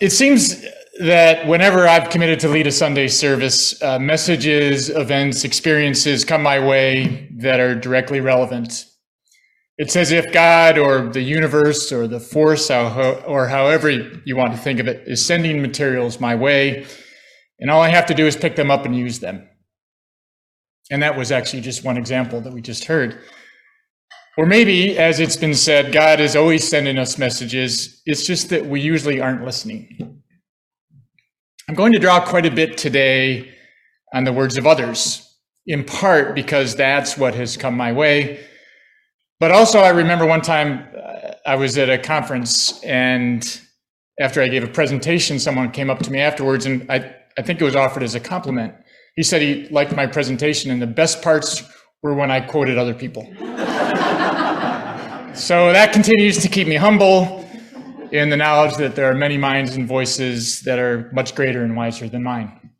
It seems that whenever I've committed to lead a Sunday service, uh, messages, events, experiences come my way that are directly relevant. It's as if God or the universe or the force or however you want to think of it is sending materials my way, and all I have to do is pick them up and use them. And that was actually just one example that we just heard. Or maybe, as it's been said, God is always sending us messages. It's just that we usually aren't listening. I'm going to draw quite a bit today on the words of others, in part because that's what has come my way. But also, I remember one time uh, I was at a conference, and after I gave a presentation, someone came up to me afterwards, and I, I think it was offered as a compliment. He said he liked my presentation, and the best parts were when I quoted other people. So that continues to keep me humble in the knowledge that there are many minds and voices that are much greater and wiser than mine.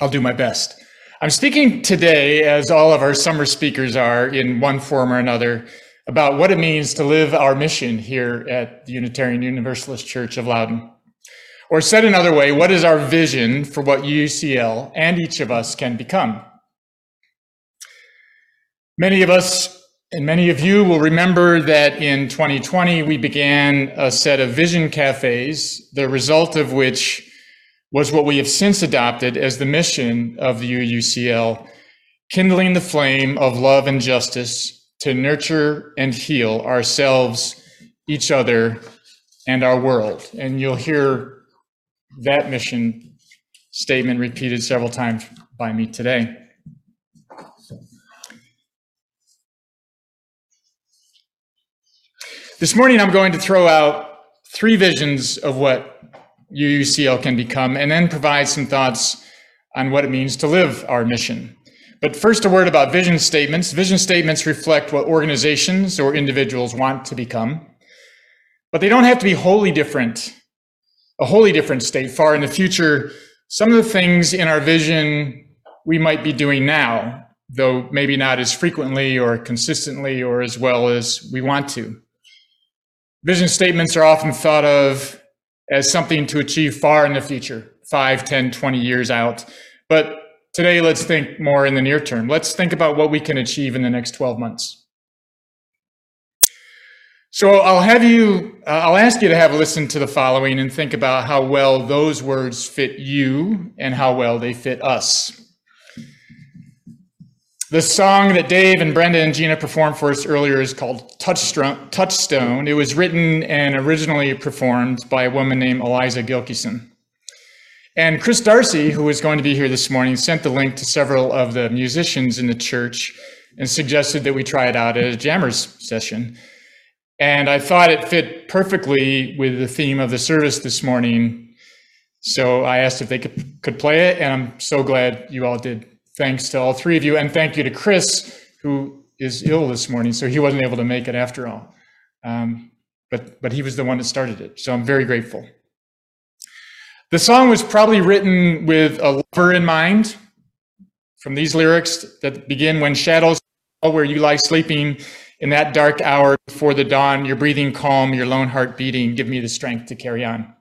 I'll do my best. I'm speaking today, as all of our summer speakers are in one form or another, about what it means to live our mission here at the Unitarian Universalist Church of Loudoun. Or said another way, what is our vision for what UCL and each of us can become? Many of us and many of you will remember that in 2020, we began a set of vision cafes, the result of which was what we have since adopted as the mission of the UUCL, kindling the flame of love and justice to nurture and heal ourselves, each other, and our world. And you'll hear that mission statement repeated several times by me today. This morning, I'm going to throw out three visions of what UUCL can become and then provide some thoughts on what it means to live our mission. But first, a word about vision statements. Vision statements reflect what organizations or individuals want to become, but they don't have to be wholly different, a wholly different state far in the future. Some of the things in our vision we might be doing now, though maybe not as frequently or consistently or as well as we want to. Vision statements are often thought of as something to achieve far in the future, 5, 10, 20 years out. But today, let's think more in the near term. Let's think about what we can achieve in the next 12 months. So I'll have you, uh, I'll ask you to have a listen to the following and think about how well those words fit you and how well they fit us. The song that Dave and Brenda and Gina performed for us earlier is called Touchstone. It was written and originally performed by a woman named Eliza Gilkyson. And Chris Darcy, who is going to be here this morning, sent the link to several of the musicians in the church and suggested that we try it out at a jammers session. And I thought it fit perfectly with the theme of the service this morning. So I asked if they could, could play it, and I'm so glad you all did thanks to all three of you, and thank you to Chris, who is ill this morning, so he wasn't able to make it after all. Um, but but he was the one that started it, so I'm very grateful. The song was probably written with a lover in mind. From these lyrics that begin, "When shadows fall where you lie sleeping." In that dark hour before the dawn, your breathing calm, your lone heart beating, give me the strength to carry on.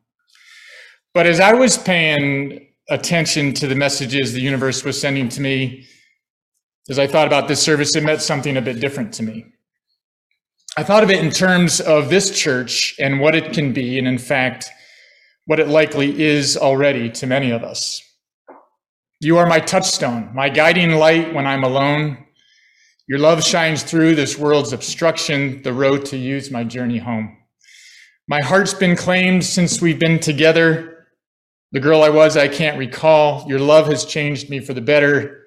But as I was paying attention to the messages the universe was sending to me as I thought about this service, it meant something a bit different to me. I thought of it in terms of this church and what it can be, and in fact, what it likely is already to many of us. You are my touchstone, my guiding light when I'm alone. Your love shines through this world's obstruction. The road to you's my journey home. My heart's been claimed since we've been together. The girl I was, I can't recall. Your love has changed me for the better,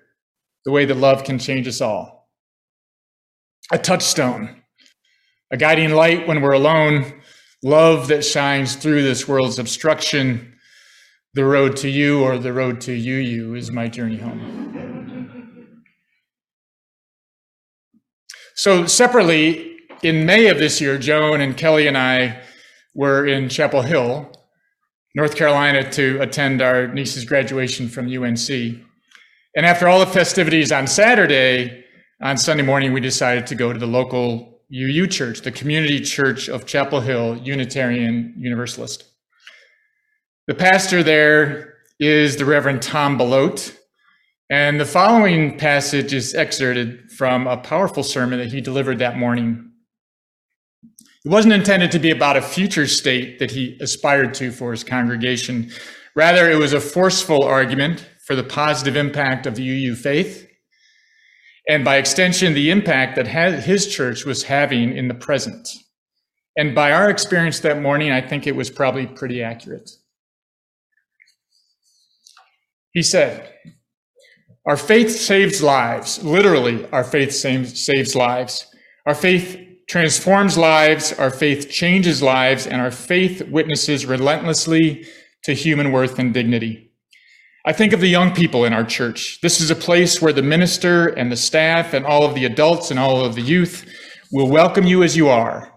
the way that love can change us all. A touchstone, a guiding light when we're alone, love that shines through this world's obstruction. The road to you or the road to you, you is my journey home. So, separately, in May of this year, Joan and Kelly and I were in Chapel Hill North Carolina to attend our niece's graduation from UNC. And after all the festivities on Saturday, on Sunday morning, we decided to go to the local UU church, the community church of Chapel Hill Unitarian Universalist. The pastor there is the Reverend Tom Belote. And the following passage is excerpted from a powerful sermon that he delivered that morning. It wasn't intended to be about a future state that he aspired to for his congregation. Rather, it was a forceful argument for the positive impact of the UU faith, and by extension, the impact that his church was having in the present. And by our experience that morning, I think it was probably pretty accurate. He said, Our faith saves lives. Literally, our faith saves lives. Our faith transforms lives, our faith changes lives, and our faith witnesses relentlessly to human worth and dignity. I think of the young people in our church. This is a place where the minister and the staff and all of the adults and all of the youth will welcome you as you are.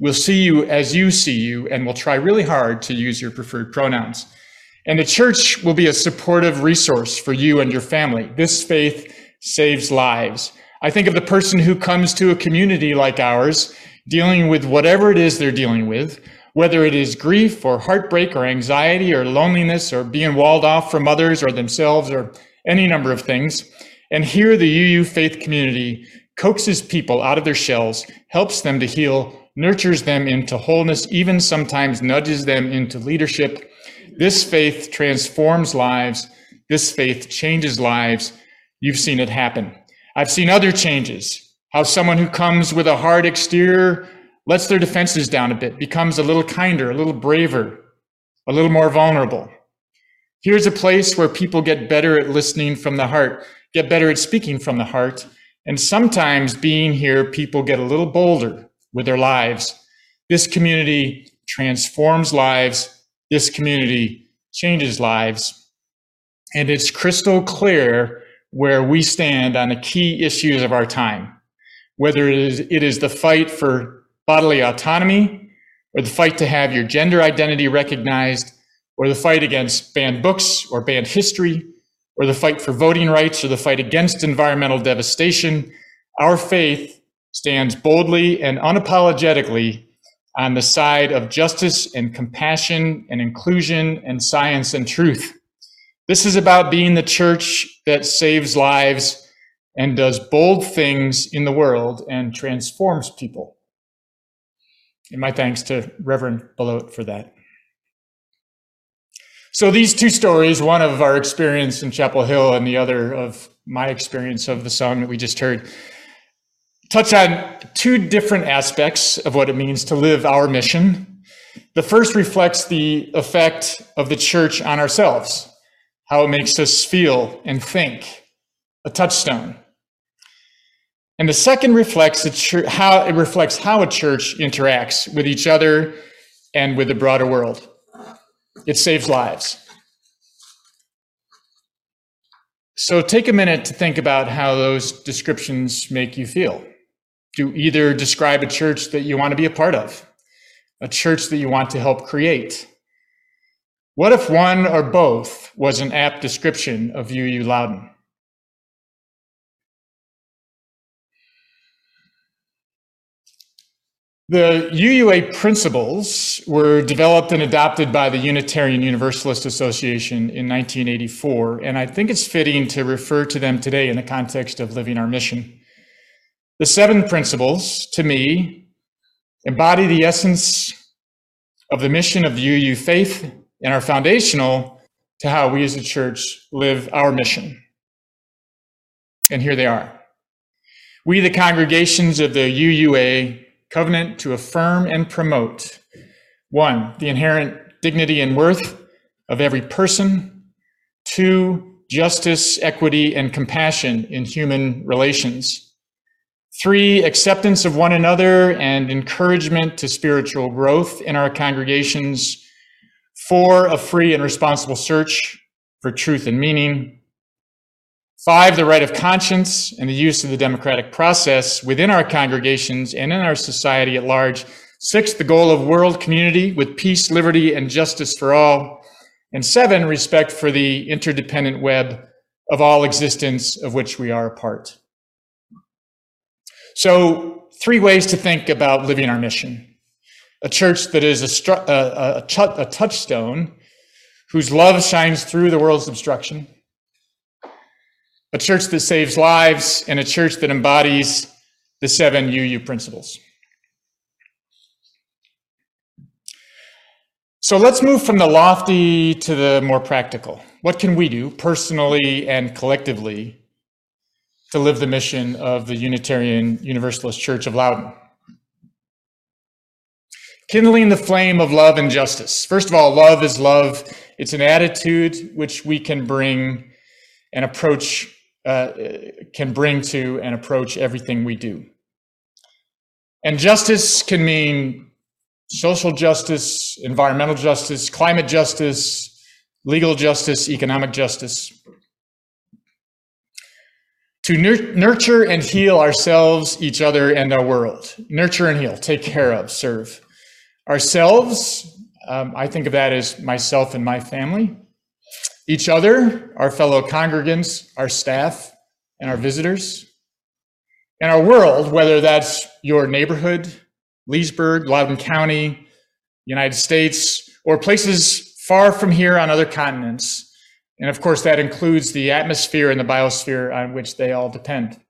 We'll see you as you see you, and we'll try really hard to use your preferred pronouns. And the church will be a supportive resource for you and your family. This faith saves lives. I think of the person who comes to a community like ours, dealing with whatever it is they're dealing with, whether it is grief or heartbreak or anxiety or loneliness or being walled off from others or themselves or any number of things. And here the UU faith community coaxes people out of their shells, helps them to heal, nurtures them into wholeness, even sometimes nudges them into leadership. This faith transforms lives. This faith changes lives. You've seen it happen. I've seen other changes, how someone who comes with a hard exterior lets their defenses down a bit, becomes a little kinder, a little braver, a little more vulnerable. Here's a place where people get better at listening from the heart, get better at speaking from the heart. And sometimes being here, people get a little bolder with their lives. This community transforms lives. This community changes lives. And it's crystal clear where we stand on the key issues of our time, whether it is, it is the fight for bodily autonomy, or the fight to have your gender identity recognized, or the fight against banned books or banned history, or the fight for voting rights, or the fight against environmental devastation, our faith stands boldly and unapologetically on the side of justice and compassion and inclusion and science and truth. This is about being the church that saves lives and does bold things in the world and transforms people. And my thanks to Reverend Belote for that. So these two stories, one of our experience in Chapel Hill and the other of my experience of the song that we just heard, touch on two different aspects of what it means to live our mission. The first reflects the effect of the church on ourselves, how it makes us feel and think, a touchstone. And the second reflects church, how it reflects how a church interacts with each other and with the broader world. It saves lives. So take a minute to think about how those descriptions make you feel. Do either describe a church that you want to be a part of, a church that you want to help create. What if one or both was an apt description of UU Loudoun? The UUA principles were developed and adopted by the Unitarian Universalist Association in 1984, and I think it's fitting to refer to them today in the context of living our mission. The seven principles, to me, embody the essence of the mission of the UU faith and are foundational to how we as a church live our mission. And here they are. We, the congregations of the UUA, covenant to affirm and promote one, the inherent dignity and worth of every person, two, justice, equity, and compassion in human relations, three, acceptance of one another and encouragement to spiritual growth in our congregations, four, a free and responsible search for truth and meaning, Five, the right of conscience and the use of the democratic process within our congregations and in our society at large. Six, the goal of world community with peace, liberty, and justice for all. And seven, respect for the interdependent web of all existence of which we are a part. So, three ways to think about living our mission. A church that is a, a, a, touchstone whose love shines through the world's obstruction, a church that saves lives, and a church that embodies the seven UU principles. So let's move from the lofty to the more practical. What can we do personally and collectively to live the mission of the Unitarian Universalist Church of Loudoun? Kindling the flame of love and justice. First of all, love is love. It's an attitude which we can bring and approach, uh, can bring to and approach everything we do. And justice can mean social justice, environmental justice, climate justice, legal justice, economic justice. To nurture and heal ourselves, each other, and our world. Nurture and heal, take care of, serve. Ourselves, um, I think of that as myself and my family. Each other, our fellow congregants, our staff, and our visitors. And our world, whether that's your neighborhood, Leesburg, Loudoun County, United States, or places far from here on other continents. And of course, that includes the atmosphere and the biosphere on which they all depend.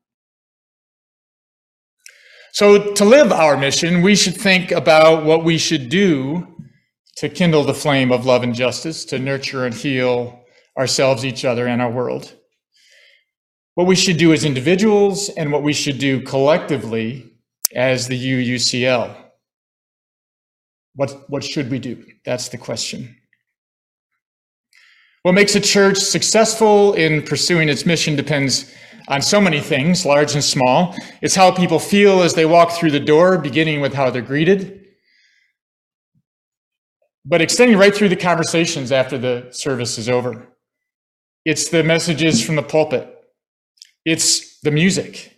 So, to live our mission, we should think about what we should do to kindle the flame of love and justice, to nurture and heal ourselves, each other, and our world. What we should do as individuals and what we should do collectively as the UUCL? What, what should we do? That's the question. What makes a church successful in pursuing its mission depends on so many things, large and small. It's how people feel as they walk through the door, beginning with how they're greeted, but extending right through the conversations after the service is over. It's the messages from the pulpit. It's the music.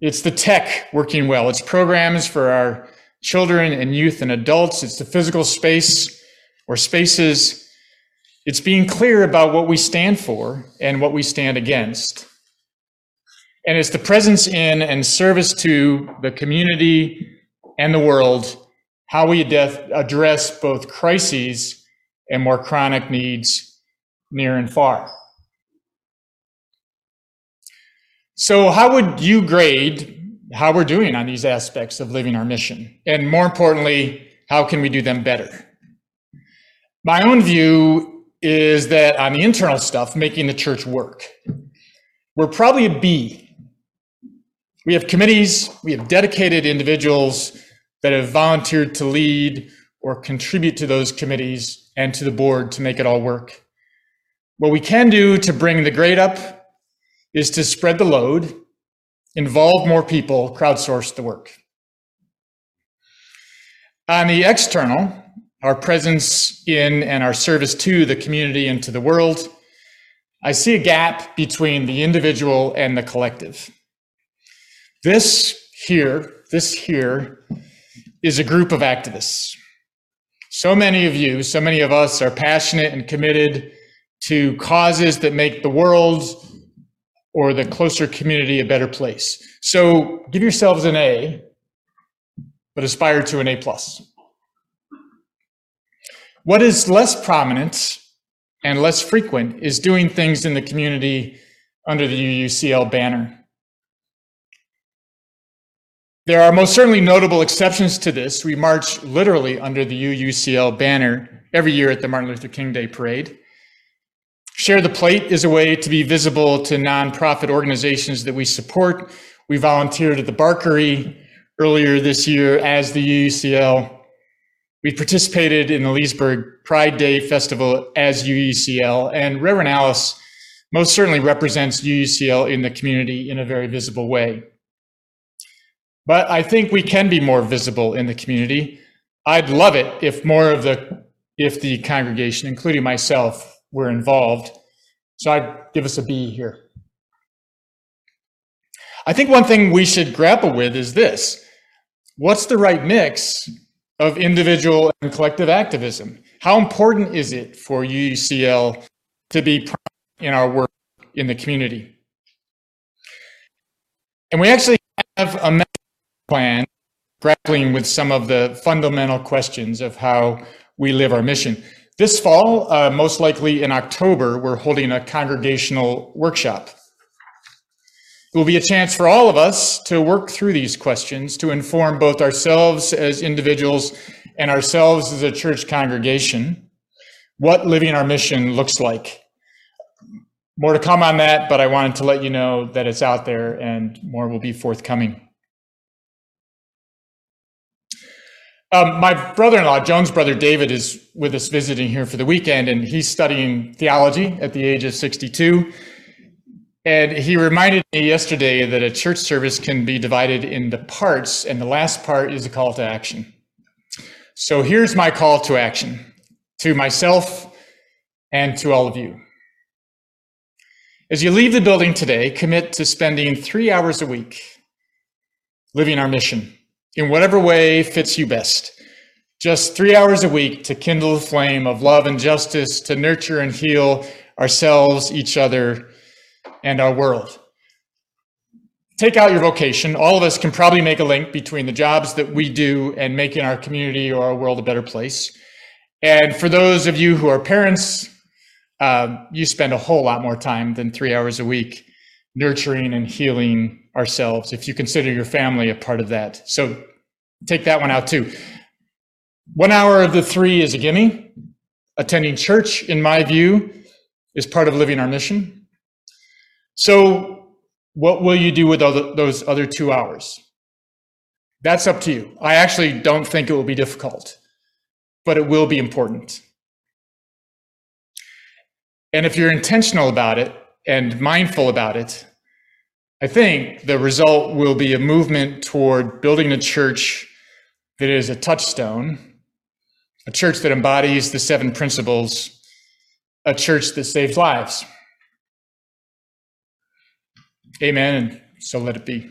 It's the tech working well. It's programs for our children and youth and adults. It's the physical space or spaces. It's being clear about what we stand for and what we stand against. And it's the presence in and service to the community and the world, how we address both crises and more chronic needs near and far. So, how would you grade how we're doing on these aspects of living our mission? And more importantly, how can we do them better? My own view is that on the internal stuff, making the church work, we're probably a B. We have committees, we have dedicated individuals that have volunteered to lead or contribute to those committees and to the board to make it all work. What we can do to bring the grade up is to spread the load, involve more people, crowdsource the work. On the external, our presence in and our service to the community and to the world, I see a gap between the individual and the collective. This here, this here, is a group of activists. So many of you, so many of us are passionate and committed to causes that make the world or the closer community a better place. So give yourselves an A, but aspire to an A plus. What is less prominent and less frequent is doing things in the community under the UUCL banner. There are most certainly notable exceptions to this. We march literally under the UUCL banner every year at the Martin Luther King Day Parade. Share the Plate is a way to be visible to nonprofit organizations that we support. We volunteered at the Barkery earlier this year as the UUCL. We participated in the Leesburg Pride Day Festival as UUCL, and Reverend Alice most certainly represents UUCL in the community in a very visible way. But I think we can be more visible in the community. I'd love it if more of the if the congregation, including myself, were involved. So I'd give us a B here. I think one thing we should grapple with is this what's the right mix of individual and collective activism? How important is it for UUCL to be in our work in the community? And we actually have a plan grappling with some of the fundamental questions of how we live our mission. This fall, uh, most likely in October, we're holding a congregational workshop. It will be a chance for all of us to work through these questions to inform both ourselves as individuals and ourselves as a church congregation what living our mission looks like. More to come on that, but I wanted to let you know that it's out there and more will be forthcoming. Um, my brother-in-law, Joan's brother David, is with us visiting here for the weekend, and he's studying theology at the age of 62. And he reminded me yesterday that a church service can be divided into parts, and the last part is a call to action. So here's my call to action to myself and to all of you. As you leave the building today, commit to spending three hours a week living our mission in whatever way fits you best. Just three hours a week to kindle the flame of love and justice, to nurture and heal ourselves, each other, and our world. Take out your vocation. All of us can probably make a link between the jobs that we do and making our community or our world a better place. And for those of you who are parents, uh, you spend a whole lot more time than three hours a week nurturing and healing ourselves if you consider your family a part of that. So take that one out too. One hour of the three is a gimme. Attending church, in my view, is part of living our mission. So, what will you do with those other two hours? That's up to you. I actually don't think it will be difficult, but it will be important. And if you're intentional about it and mindful about it, I think the result will be a movement toward building a church that is a touchstone, a church that embodies the seven principles, a church that saves lives. Amen. And so let it be.